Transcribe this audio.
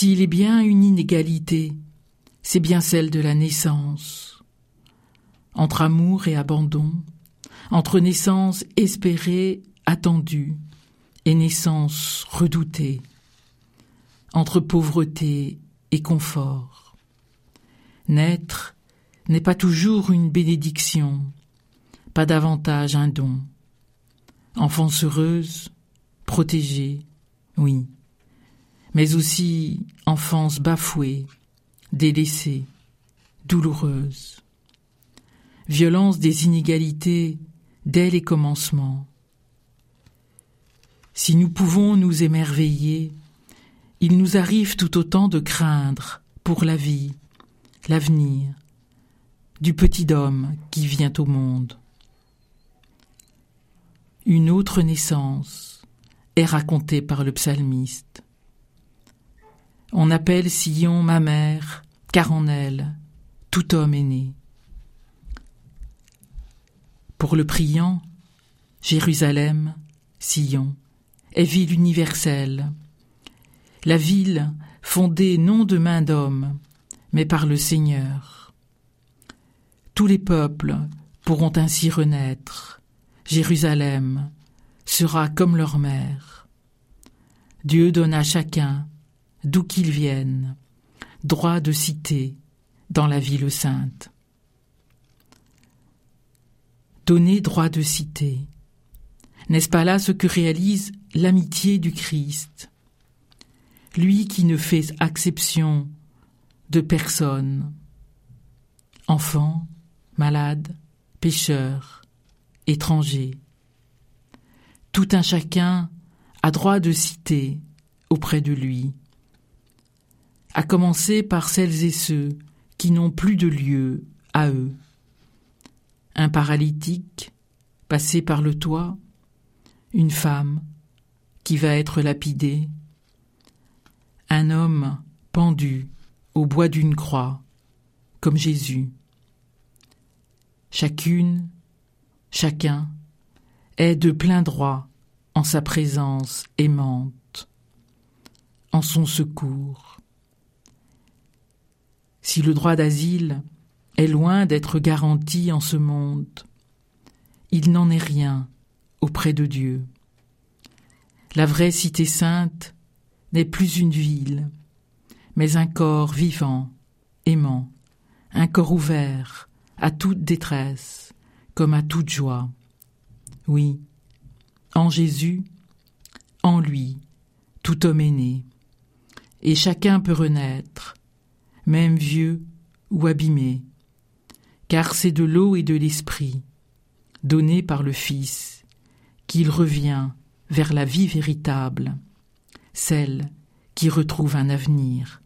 S'il est bien une inégalité, c'est bien celle de la naissance. Entre amour et abandon, entre naissance espérée, attendue, et naissance redoutée, entre pauvreté et confort. Naître n'est pas toujours une bénédiction, pas davantage un don. Enfance heureuse, protégée, oui, mais aussi enfance bafouée, délaissée, douloureuse. Violence des inégalités dès les commencements. Si nous pouvons nous émerveiller, il nous arrive tout autant de craindre pour la vie, l'avenir, du petit homme qui vient au monde. Une autre naissance est racontée par le psalmiste. On appelle Sion ma mère, car en elle tout homme est né. Pour le priant, Jérusalem, Sion, est ville universelle, la ville fondée non de main d'homme, mais par le Seigneur. Tous les peuples pourront ainsi renaître. Jérusalem sera comme leur mère. Dieu donne à chacun, d'où qu'il vienne, droit de cité dans la ville sainte. Donner droit de cité, n'est-ce pas là ce que réalise l'amitié du Christ? Lui qui ne fait acception de personne, enfant, malade, pécheur, étranger. Tout un chacun a droit de citer auprès de lui, à commencer par celles et ceux qui n'ont plus de lieu à eux. Un paralytique passé par le toit, une femme qui va être lapidée, un homme pendu au bois d'une croix, comme Jésus. Chacune, chacun est de plein droit en sa présence aimante, en son secours. Si le droit d'asile est loin d'être garanti en ce monde, il n'en est rien auprès de Dieu. La vraie cité sainte n'est plus une ville, mais un corps vivant, aimant, un corps ouvert à toute détresse, comme à toute joie. Oui, en Jésus, en lui, tout homme est né, et chacun peut renaître, même vieux ou abîmé, car c'est de l'eau et de l'esprit, donné par le Fils, qu'il revient vers la vie véritable, celle qui retrouve un avenir